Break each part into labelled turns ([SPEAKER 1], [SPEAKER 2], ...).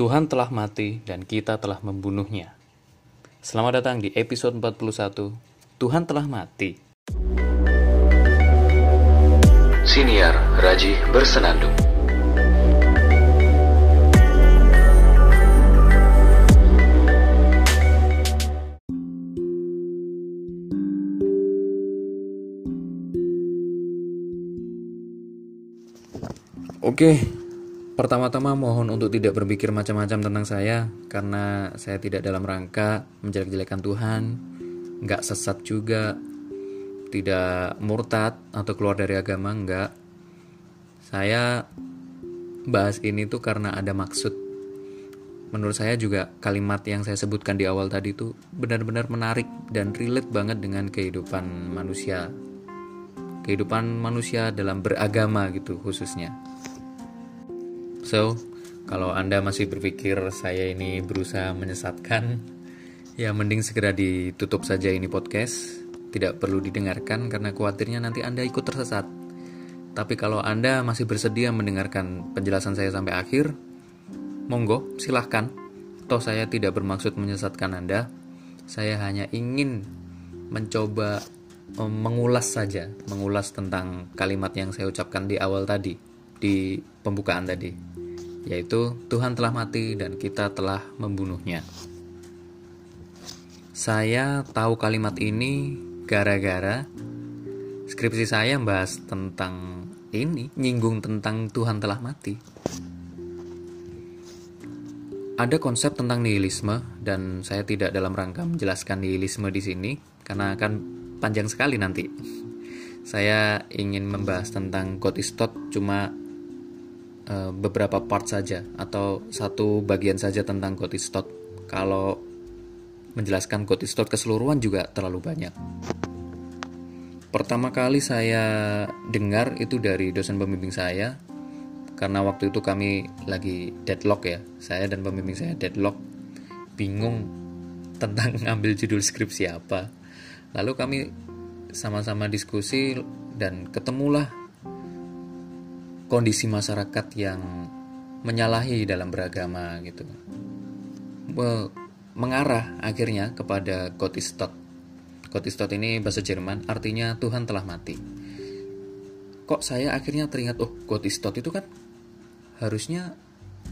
[SPEAKER 1] Tuhan telah mati dan kita telah membunuhnya. Selamat datang di episode 41. Tuhan telah mati.
[SPEAKER 2] Siniar Raji Bersenandung
[SPEAKER 1] Oke, pertama-tama mohon untuk tidak berpikir macam-macam tentang saya karena saya tidak dalam rangka menjelek-jelekan Tuhan, nggak sesat juga, tidak murtad atau keluar dari agama, nggak. Saya bahas ini tuh karena ada maksud. Menurut saya juga kalimat yang saya sebutkan di awal tadi itu benar-benar menarik dan relate banget dengan kehidupan manusia. Kehidupan manusia dalam beragama gitu khususnya. So, kalau Anda masih berpikir saya ini berusaha menyesatkan, ya mending segera ditutup saja ini podcast. Tidak perlu didengarkan karena khawatirnya nanti Anda ikut tersesat. Tapi kalau Anda masih bersedia mendengarkan penjelasan saya sampai akhir, monggo silahkan. Toh saya tidak bermaksud menyesatkan Anda. Saya hanya ingin mencoba mengulas saja, mengulas tentang kalimat yang saya ucapkan di awal tadi, di pembukaan tadi yaitu Tuhan telah mati dan kita telah membunuhnya. Saya tahu kalimat ini gara-gara skripsi saya membahas tentang ini, nyinggung tentang Tuhan telah mati. Ada konsep tentang nihilisme dan saya tidak dalam rangka menjelaskan nihilisme di sini karena akan panjang sekali nanti. Saya ingin membahas tentang God is cuma Eh, beberapa part saja atau satu bagian saja tentang Gotistot. Kalau menjelaskan Gotistot keseluruhan juga terlalu banyak. Pertama kali saya dengar itu dari dosen pembimbing saya karena waktu itu kami lagi deadlock ya. Saya dan pembimbing saya deadlock bingung tentang ngambil judul skripsi apa. Lalu kami sama-sama diskusi dan ketemulah kondisi masyarakat yang menyalahi dalam beragama gitu mengarah akhirnya kepada Gottistot Gottistot ini bahasa Jerman artinya Tuhan telah mati kok saya akhirnya teringat oh Gottistot itu kan harusnya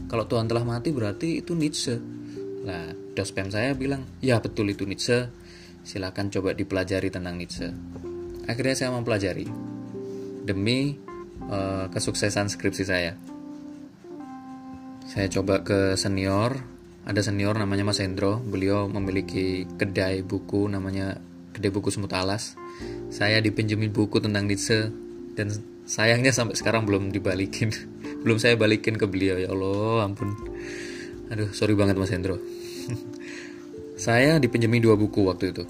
[SPEAKER 1] kalau Tuhan telah mati berarti itu Nietzsche Nah, dospem saya bilang, ya betul itu Nietzsche. Silahkan coba dipelajari tentang Nietzsche. Akhirnya saya mempelajari. Demi uh, kesuksesan skripsi saya. Saya coba ke senior, ada senior namanya Mas Hendro, beliau memiliki kedai buku namanya Kedai Buku Semut Alas. Saya dipinjemin buku tentang Nietzsche dan sayangnya sampai sekarang belum dibalikin. belum saya balikin ke beliau ya Allah, ampun. Aduh, sorry banget Mas Hendro. saya dipinjemin dua buku waktu itu.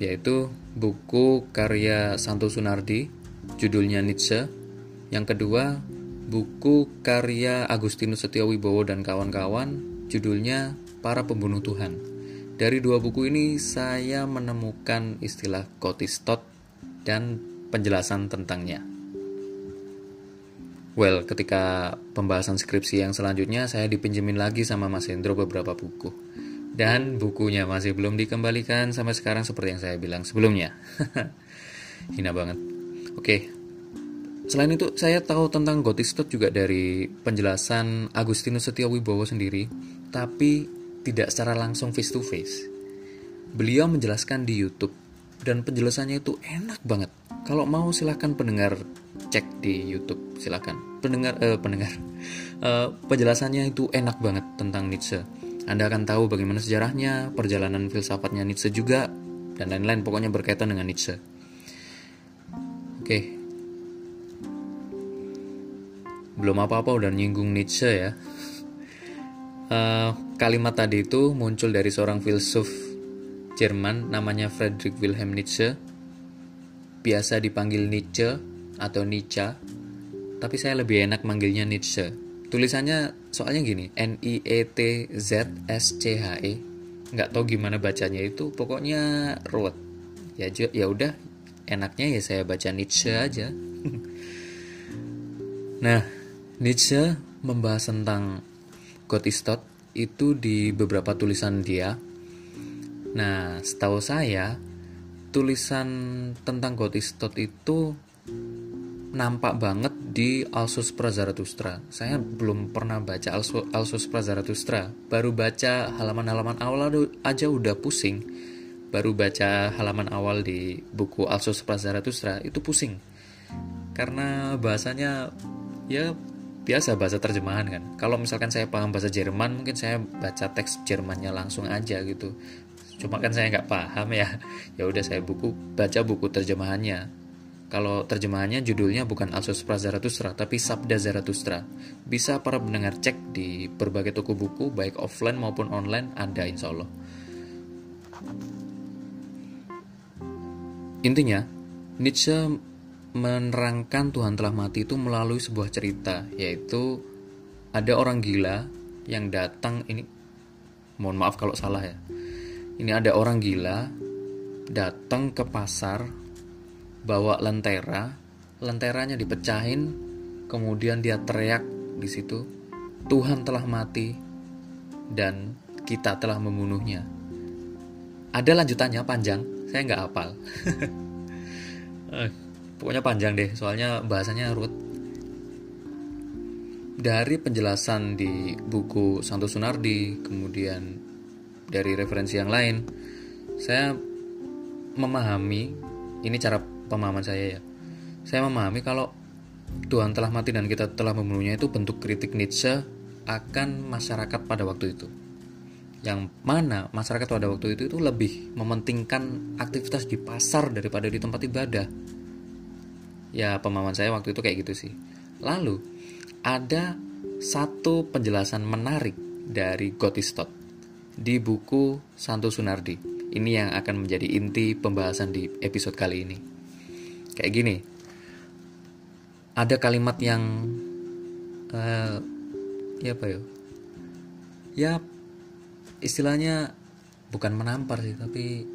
[SPEAKER 1] Yaitu buku karya Santo Sunardi, judulnya Nietzsche yang kedua, buku karya Agustinus Setiawibowo dan kawan-kawan, judulnya Para Pembunuh Tuhan. Dari dua buku ini saya menemukan istilah kotistot dan penjelasan tentangnya. Well, ketika pembahasan skripsi yang selanjutnya saya dipinjemin lagi sama Mas Hendro beberapa buku. Dan bukunya masih belum dikembalikan sampai sekarang seperti yang saya bilang sebelumnya. Hina banget. Oke, Selain itu, saya tahu tentang Gotistot juga dari penjelasan Agustinus Setiawibowo sendiri, tapi tidak secara langsung face to face. Beliau menjelaskan di YouTube dan penjelasannya itu enak banget. Kalau mau silahkan pendengar cek di YouTube, silahkan. Pendengar, eh, pendengar, eh, penjelasannya itu enak banget tentang Nietzsche. Anda akan tahu bagaimana sejarahnya, perjalanan filsafatnya Nietzsche juga, dan lain-lain pokoknya berkaitan dengan Nietzsche. Oke, belum apa-apa udah nyinggung Nietzsche ya. Uh, kalimat tadi itu muncul dari seorang filsuf Jerman namanya Friedrich Wilhelm Nietzsche. Biasa dipanggil Nietzsche atau Nietzsche, tapi saya lebih enak manggilnya Nietzsche. Tulisannya soalnya gini, N I E T Z S C H E. Nggak tahu gimana bacanya itu, pokoknya ruwet. Ya ya udah, enaknya ya saya baca Nietzsche aja. nah, Nietzsche membahas tentang God is itu di beberapa tulisan dia. Nah, setahu saya tulisan tentang Gotistot itu nampak banget di Alsus Prazaratustra. Saya belum pernah baca Alsus Prazaratustra, baru baca halaman-halaman awal aja udah pusing. Baru baca halaman awal di buku Alsus Prazaratustra itu pusing. Karena bahasanya ya biasa bahasa terjemahan kan. Kalau misalkan saya paham bahasa Jerman, mungkin saya baca teks Jermannya langsung aja gitu. Cuma kan saya nggak paham ya. Ya udah saya buku baca buku terjemahannya kalau terjemahannya judulnya bukan Alsus Prazaratustra tapi Sabda Zaratustra. Bisa para pendengar cek di berbagai toko buku baik offline maupun online ada insya Allah. Intinya, Nietzsche menerangkan Tuhan telah mati itu melalui sebuah cerita, yaitu ada orang gila yang datang ini mohon maaf kalau salah ya. Ini ada orang gila datang ke pasar bawa lentera, lenteranya dipecahin, kemudian dia teriak di situ, Tuhan telah mati dan kita telah membunuhnya. Ada lanjutannya panjang, saya nggak hafal. Pokoknya panjang deh, soalnya bahasanya ruwet. Dari penjelasan di buku Santo Sunardi, kemudian dari referensi yang lain, saya memahami ini cara pemahaman saya ya. Saya memahami kalau Tuhan telah mati dan kita telah membunuhnya itu bentuk kritik Nietzsche akan masyarakat pada waktu itu. Yang mana masyarakat pada waktu itu itu lebih mementingkan aktivitas di pasar daripada di tempat ibadah. Ya pemahaman saya waktu itu kayak gitu sih. Lalu ada satu penjelasan menarik dari Gotistot di buku Santo Sunardi. Ini yang akan menjadi inti pembahasan di episode kali ini. Kayak gini. Ada kalimat yang uh, ya apa ya? Ya istilahnya bukan menampar sih, tapi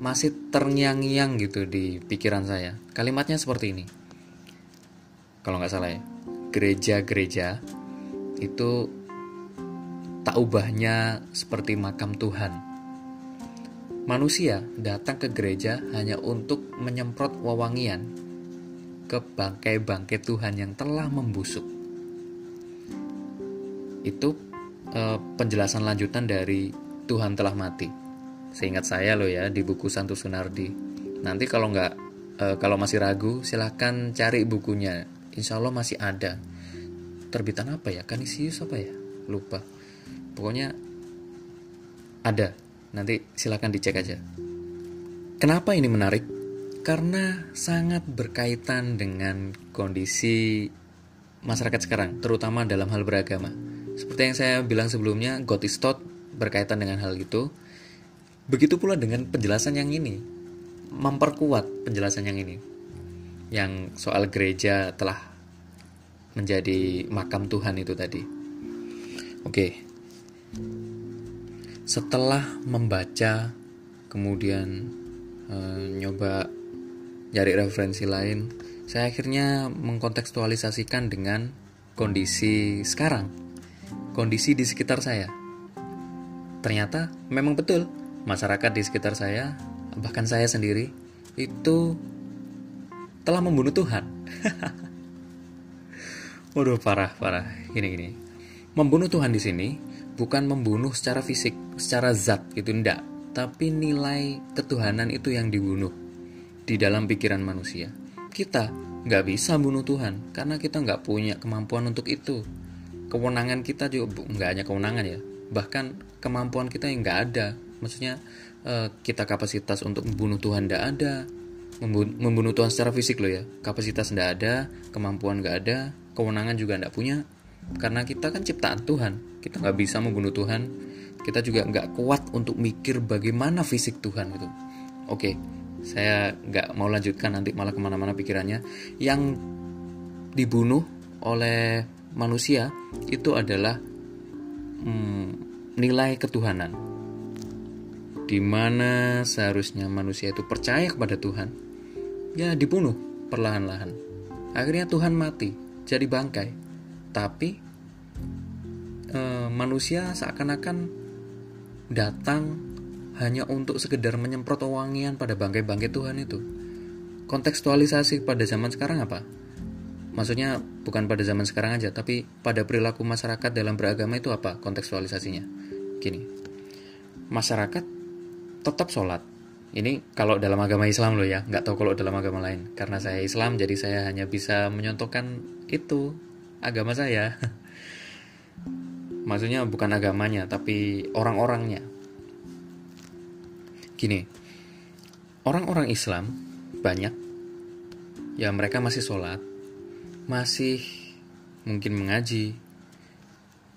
[SPEAKER 1] masih terngiang-ngiang gitu di pikiran saya. Kalimatnya seperti ini. Kalau nggak salah ya. Gereja-gereja itu tak ubahnya seperti makam Tuhan Manusia datang ke gereja hanya untuk menyemprot wewangian ke bangkai-bangkai Tuhan yang telah membusuk. Itu eh, penjelasan lanjutan dari Tuhan telah mati. Seingat saya loh ya di buku Santo Sunardi. Nanti kalau nggak eh, kalau masih ragu silahkan cari bukunya. Insya Allah masih ada. Terbitan apa ya? Kanisius apa ya? Lupa. Pokoknya ada Nanti silakan dicek aja. Kenapa ini menarik? Karena sangat berkaitan dengan kondisi masyarakat sekarang, terutama dalam hal beragama. Seperti yang saya bilang sebelumnya, God is berkaitan dengan hal itu. Begitu pula dengan penjelasan yang ini, memperkuat penjelasan yang ini. Yang soal gereja telah menjadi makam Tuhan itu tadi. Oke. Setelah membaca kemudian e, nyoba nyari referensi lain saya akhirnya mengkontekstualisasikan dengan kondisi sekarang. Kondisi di sekitar saya. Ternyata memang betul masyarakat di sekitar saya bahkan saya sendiri itu telah membunuh Tuhan Waduh parah parah gini gini membunuh Tuhan di sini bukan membunuh secara fisik, secara zat gitu ndak, tapi nilai ketuhanan itu yang dibunuh di dalam pikiran manusia. Kita nggak bisa bunuh Tuhan karena kita nggak punya kemampuan untuk itu. Kewenangan kita juga nggak hanya kewenangan ya, bahkan kemampuan kita yang nggak ada. Maksudnya eh, kita kapasitas untuk membunuh Tuhan nggak ada, membunuh Tuhan secara fisik loh ya. Kapasitas nggak ada, kemampuan nggak ada, kewenangan juga nggak punya, karena kita kan ciptaan Tuhan. Kita nggak bisa membunuh Tuhan. Kita juga nggak kuat untuk mikir bagaimana fisik Tuhan itu oke saya nggak mau lanjutkan nanti malah ke mana-mana pikirannya. Yang dibunuh oleh manusia itu adalah hmm, nilai ketuhanan di mana seharusnya manusia itu percaya kepada Tuhan ya dibunuh perlahan-lahan akhirnya Tuhan mati jadi bangkai tapi um, manusia seakan-akan datang hanya untuk sekedar menyemprot wangian pada bangkai-bangkai Tuhan itu. Kontekstualisasi pada zaman sekarang apa? Maksudnya bukan pada zaman sekarang aja, tapi pada perilaku masyarakat dalam beragama itu apa kontekstualisasinya? Gini, masyarakat tetap sholat. Ini kalau dalam agama Islam loh ya, nggak tahu kalau dalam agama lain. Karena saya Islam, jadi saya hanya bisa menyontohkan itu agama saya. Maksudnya bukan agamanya, tapi orang-orangnya. Gini, orang-orang Islam banyak, ya mereka masih sholat, masih mungkin mengaji,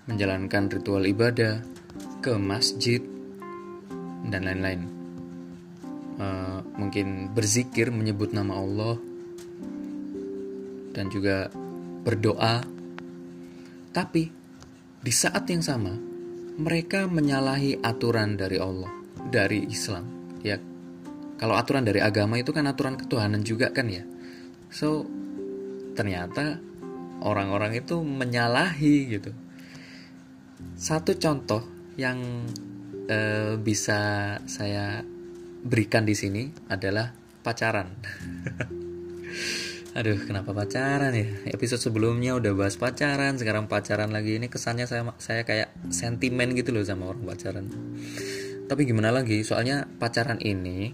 [SPEAKER 1] menjalankan ritual ibadah, ke masjid, dan lain-lain. Uh, mungkin berzikir menyebut nama Allah dan juga berdoa. Tapi di saat yang sama mereka menyalahi aturan dari Allah, dari Islam ya kalau aturan dari agama itu kan aturan ketuhanan juga kan ya so ternyata orang-orang itu menyalahi gitu satu contoh yang uh, bisa saya berikan di sini adalah pacaran Aduh, kenapa pacaran ya? Episode sebelumnya udah bahas pacaran, sekarang pacaran lagi. Ini kesannya saya saya kayak sentimen gitu loh sama orang pacaran tapi gimana lagi soalnya pacaran ini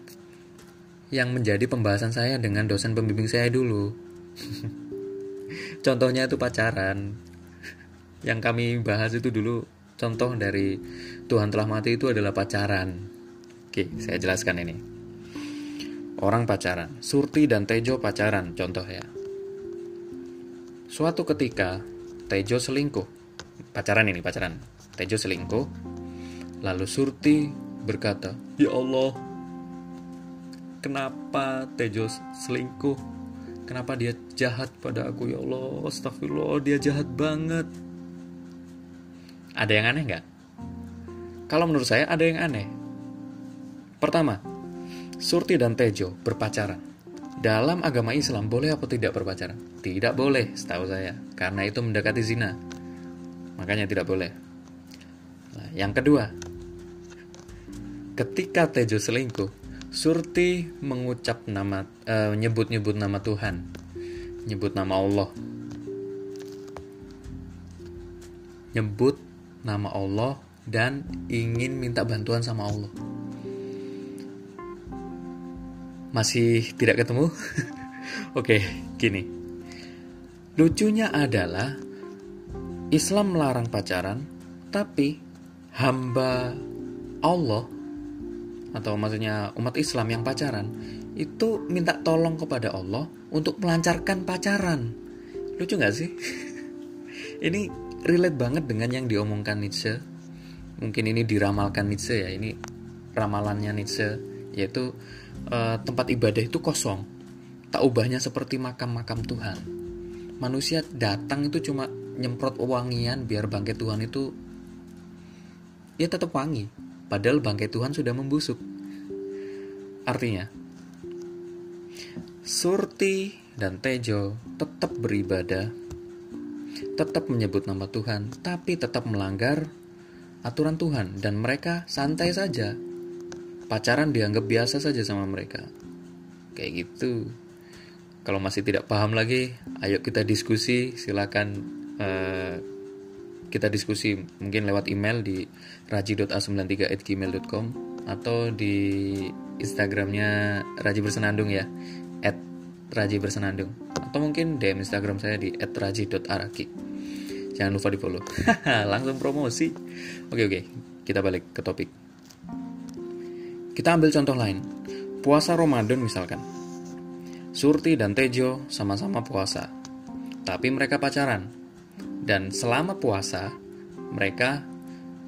[SPEAKER 1] yang menjadi pembahasan saya dengan dosen pembimbing saya dulu contohnya itu pacaran yang kami bahas itu dulu contoh dari Tuhan telah mati itu adalah pacaran oke saya jelaskan ini orang pacaran Surti dan Tejo pacaran contoh ya suatu ketika Tejo selingkuh pacaran ini pacaran Tejo selingkuh Lalu Surti berkata, Ya Allah, kenapa Tejo selingkuh? Kenapa dia jahat pada aku ya Allah? Astagfirullah, dia jahat banget. Ada yang aneh nggak? Kalau menurut saya ada yang aneh. Pertama, Surti dan Tejo berpacaran. Dalam agama Islam boleh apa tidak berpacaran? Tidak boleh, setahu saya, karena itu mendekati zina. Makanya tidak boleh. Nah, yang kedua, Ketika Tejo selingkuh, Surti mengucap nama, uh, nyebut-nyebut nama Tuhan, nyebut nama Allah, nyebut nama Allah dan ingin minta bantuan sama Allah. Masih tidak ketemu? Oke, gini. Lucunya adalah Islam melarang pacaran, tapi hamba Allah atau maksudnya umat Islam yang pacaran itu minta tolong kepada Allah untuk melancarkan pacaran. Lucu nggak sih? ini relate banget dengan yang diomongkan Nietzsche. Mungkin ini diramalkan Nietzsche ya. Ini ramalannya Nietzsche yaitu uh, tempat ibadah itu kosong. Tak ubahnya seperti makam-makam Tuhan. Manusia datang itu cuma nyemprot wangian biar bangkit Tuhan itu ya tetap wangi padahal bangkai Tuhan sudah membusuk. Artinya, Surti dan Tejo tetap beribadah, tetap menyebut nama Tuhan, tapi tetap melanggar aturan Tuhan dan mereka santai saja. Pacaran dianggap biasa saja sama mereka. Kayak gitu. Kalau masih tidak paham lagi, ayo kita diskusi. Silakan uh, kita diskusi mungkin lewat email di raji.a93@gmail.com atau di Instagramnya Raji Bersenandung ya at Raji atau mungkin DM Instagram saya di @raji.araki jangan lupa di follow langsung promosi. Oke oke. Kita balik ke topik. Kita ambil contoh lain. Puasa Ramadan misalkan. Surti dan Tejo sama-sama puasa. Tapi mereka pacaran. Dan selama puasa, mereka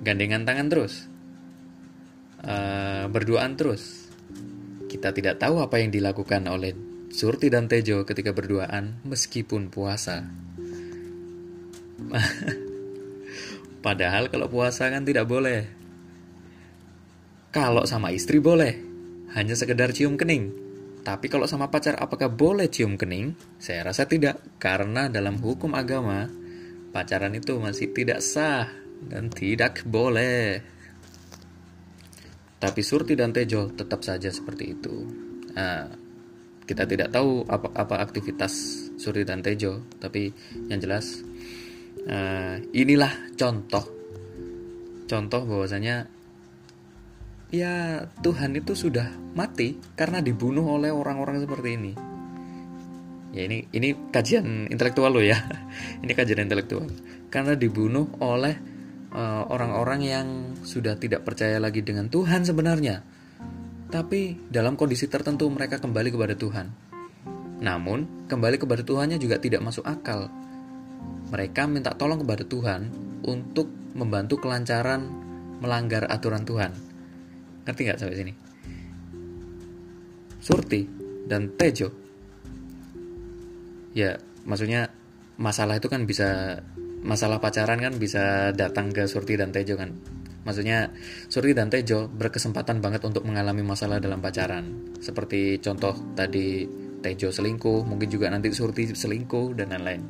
[SPEAKER 1] gandengan tangan terus, uh, berduaan terus. Kita tidak tahu apa yang dilakukan oleh Surti dan Tejo ketika berduaan meskipun puasa. Padahal kalau puasa kan tidak boleh. Kalau sama istri boleh, hanya sekedar cium kening. Tapi kalau sama pacar apakah boleh cium kening? Saya rasa tidak, karena dalam hukum agama pacaran itu masih tidak sah, dan tidak boleh. Tapi Surti dan Tejo tetap saja seperti itu. Nah, kita tidak tahu apa apa aktivitas Surti dan Tejo, tapi yang jelas uh, inilah contoh. Contoh bahwasanya ya Tuhan itu sudah mati karena dibunuh oleh orang-orang seperti ini. Ya ini ini kajian intelektual lo ya. Ini kajian intelektual. Karena dibunuh oleh eh, orang-orang uh, yang sudah tidak percaya lagi dengan Tuhan sebenarnya. Tapi dalam kondisi tertentu mereka kembali kepada Tuhan. Namun kembali kepada Tuhannya juga tidak masuk akal mereka minta tolong kepada Tuhan untuk membantu kelancaran melanggar aturan Tuhan. Ngerti nggak sampai sini? Surti dan Tejo. Ya maksudnya masalah itu kan bisa masalah pacaran kan bisa datang ke Surti dan Tejo kan. Maksudnya Surti dan Tejo berkesempatan banget untuk mengalami masalah dalam pacaran. Seperti contoh tadi Tejo selingkuh mungkin juga nanti Surti selingkuh dan lain-lain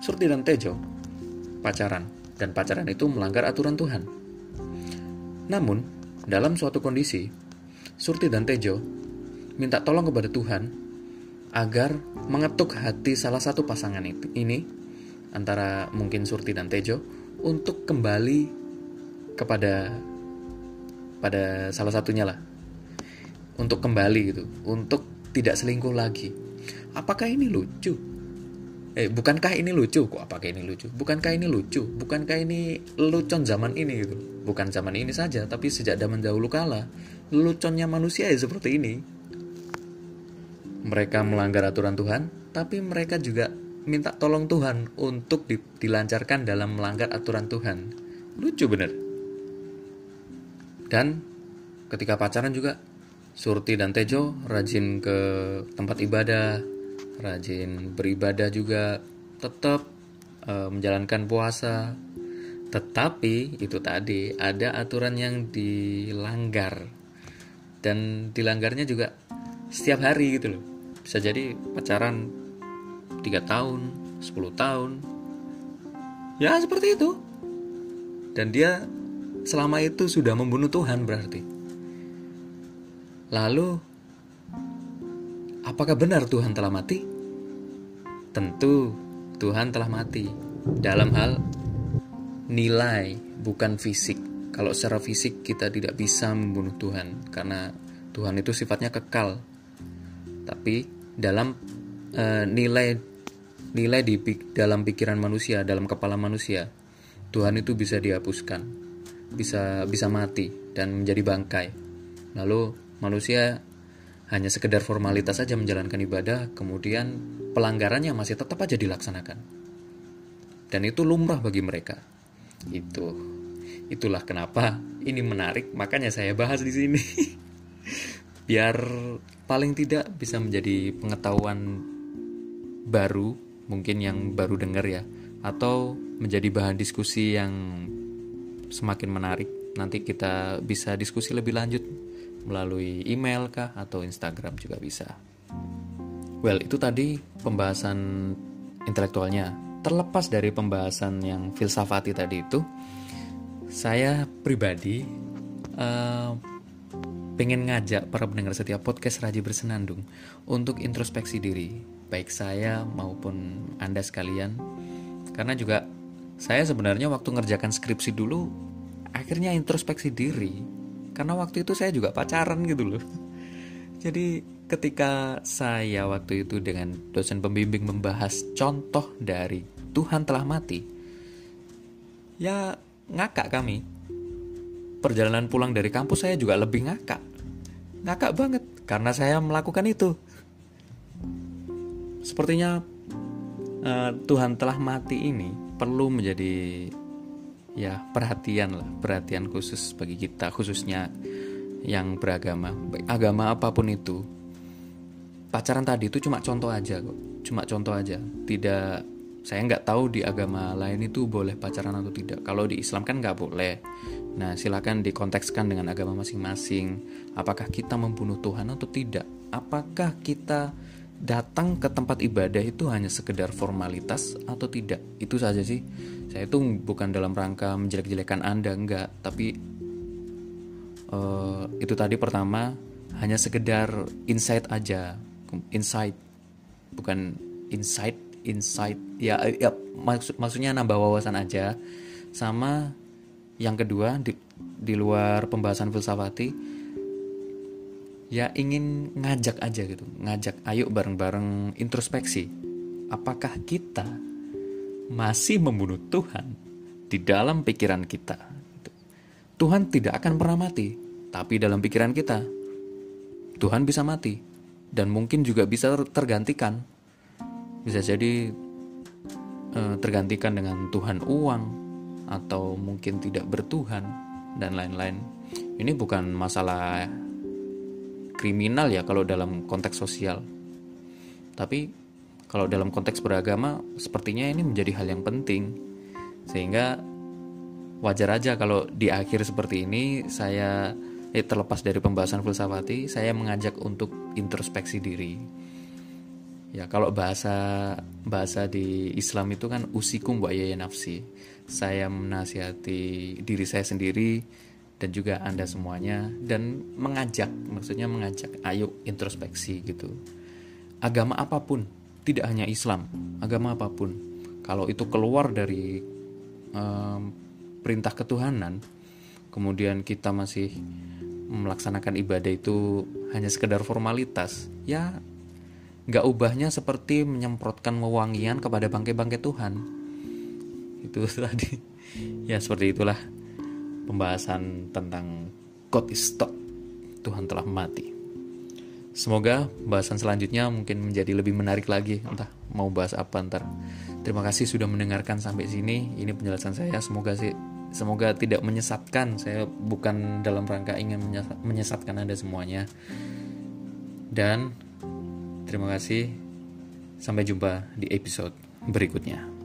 [SPEAKER 1] Surti dan Tejo pacaran dan pacaran itu melanggar aturan Tuhan. Namun dalam suatu kondisi Surti dan Tejo minta tolong kepada Tuhan agar mengetuk hati salah satu pasangan ini antara mungkin Surti dan Tejo untuk kembali kepada pada salah satunya lah. Untuk kembali gitu untuk tidak selingkuh lagi. Apakah ini lucu eh bukankah ini lucu? Kok apakah ini lucu? Bukankah ini lucu? Bukankah ini lucon zaman ini gitu? Bukan zaman ini saja tapi sejak zaman dahulu kala luconnya manusia ya seperti ini. Mereka melanggar aturan Tuhan, tapi mereka juga minta tolong Tuhan untuk di, dilancarkan dalam melanggar aturan Tuhan. Lucu bener. Dan ketika pacaran juga, Surti dan Tejo rajin ke tempat ibadah, rajin beribadah juga, tetap e, menjalankan puasa. Tetapi itu tadi ada aturan yang dilanggar. Dan dilanggarnya juga setiap hari gitu loh. Bisa jadi pacaran 3 tahun 10 tahun. Ya seperti itu. Dan dia selama itu sudah membunuh Tuhan berarti. Lalu apakah benar Tuhan telah mati? Tentu Tuhan telah mati. Dalam hal nilai bukan fisik. Kalau secara fisik kita tidak bisa membunuh Tuhan karena Tuhan itu sifatnya kekal. Tapi dalam uh, nilai nilai di dalam pikiran manusia, dalam kepala manusia, Tuhan itu bisa dihapuskan, bisa bisa mati dan menjadi bangkai. Lalu manusia hanya sekedar formalitas saja menjalankan ibadah, kemudian pelanggarannya masih tetap aja dilaksanakan. Dan itu lumrah bagi mereka. Itu itulah kenapa ini menarik, makanya saya bahas di sini. Biar paling tidak bisa menjadi pengetahuan baru mungkin yang baru dengar ya atau menjadi bahan diskusi yang semakin menarik nanti kita bisa diskusi lebih lanjut melalui email kah atau Instagram juga bisa well itu tadi pembahasan intelektualnya terlepas dari pembahasan yang filsafati tadi itu saya pribadi uh, pengen ngajak para pendengar setiap podcast Raji Bersenandung untuk introspeksi diri, baik saya maupun Anda sekalian. Karena juga saya sebenarnya waktu ngerjakan skripsi dulu akhirnya introspeksi diri. Karena waktu itu saya juga pacaran gitu loh. Jadi ketika saya waktu itu dengan dosen pembimbing membahas contoh dari Tuhan telah mati, ya ngakak kami perjalanan pulang dari kampus saya juga lebih ngakak. Ngakak banget karena saya melakukan itu. Sepertinya uh, Tuhan telah mati ini perlu menjadi ya perhatian lah, perhatian khusus bagi kita khususnya yang beragama, agama apa pun itu. Pacaran tadi itu cuma contoh aja kok, cuma contoh aja. Tidak saya nggak tahu di agama lain itu boleh pacaran atau tidak. Kalau di Islam kan nggak boleh. Nah, silakan dikontekskan dengan agama masing-masing. Apakah kita membunuh Tuhan atau tidak? Apakah kita datang ke tempat ibadah itu hanya sekedar formalitas atau tidak? Itu saja sih. Saya itu bukan dalam rangka menjelek-jelekan anda enggak. Tapi uh, itu tadi pertama hanya sekedar insight aja. Insight. Bukan insight insight. Ya, ya maksud maksudnya nambah wawasan aja. Sama yang kedua di, di luar pembahasan filsafati ya ingin ngajak aja gitu. Ngajak ayo bareng-bareng introspeksi. Apakah kita masih membunuh Tuhan di dalam pikiran kita? Gitu. Tuhan tidak akan pernah mati tapi dalam pikiran kita Tuhan bisa mati dan mungkin juga bisa tergantikan. Bisa jadi eh, tergantikan dengan Tuhan uang atau mungkin tidak bertuhan dan lain-lain. Ini bukan masalah kriminal ya kalau dalam konteks sosial. Tapi kalau dalam konteks beragama sepertinya ini menjadi hal yang penting. Sehingga wajar aja kalau di akhir seperti ini saya eh, terlepas dari pembahasan filsafati, saya mengajak untuk introspeksi diri. Ya, kalau bahasa bahasa di Islam itu kan usikum wa nafsi. Saya menasihati diri saya sendiri dan juga Anda semuanya dan mengajak, maksudnya mengajak ayo introspeksi gitu. Agama apa pun, tidak hanya Islam, agama apa pun. Kalau itu keluar dari um, perintah ketuhanan, kemudian kita masih melaksanakan ibadah itu hanya sekedar formalitas, ya nggak ubahnya seperti menyemprotkan wewangian kepada bangkai-bangkai Tuhan. Itu tadi. Ya seperti itulah pembahasan tentang God is stop. Tuhan telah mati. Semoga bahasan selanjutnya mungkin menjadi lebih menarik lagi. Entah mau bahas apa ntar. Terima kasih sudah mendengarkan sampai sini. Ini penjelasan saya. Semoga sih semoga tidak menyesatkan. Saya bukan dalam rangka ingin menyesatkan Anda semuanya. Dan terima kasih. Sampai jumpa di episode berikutnya.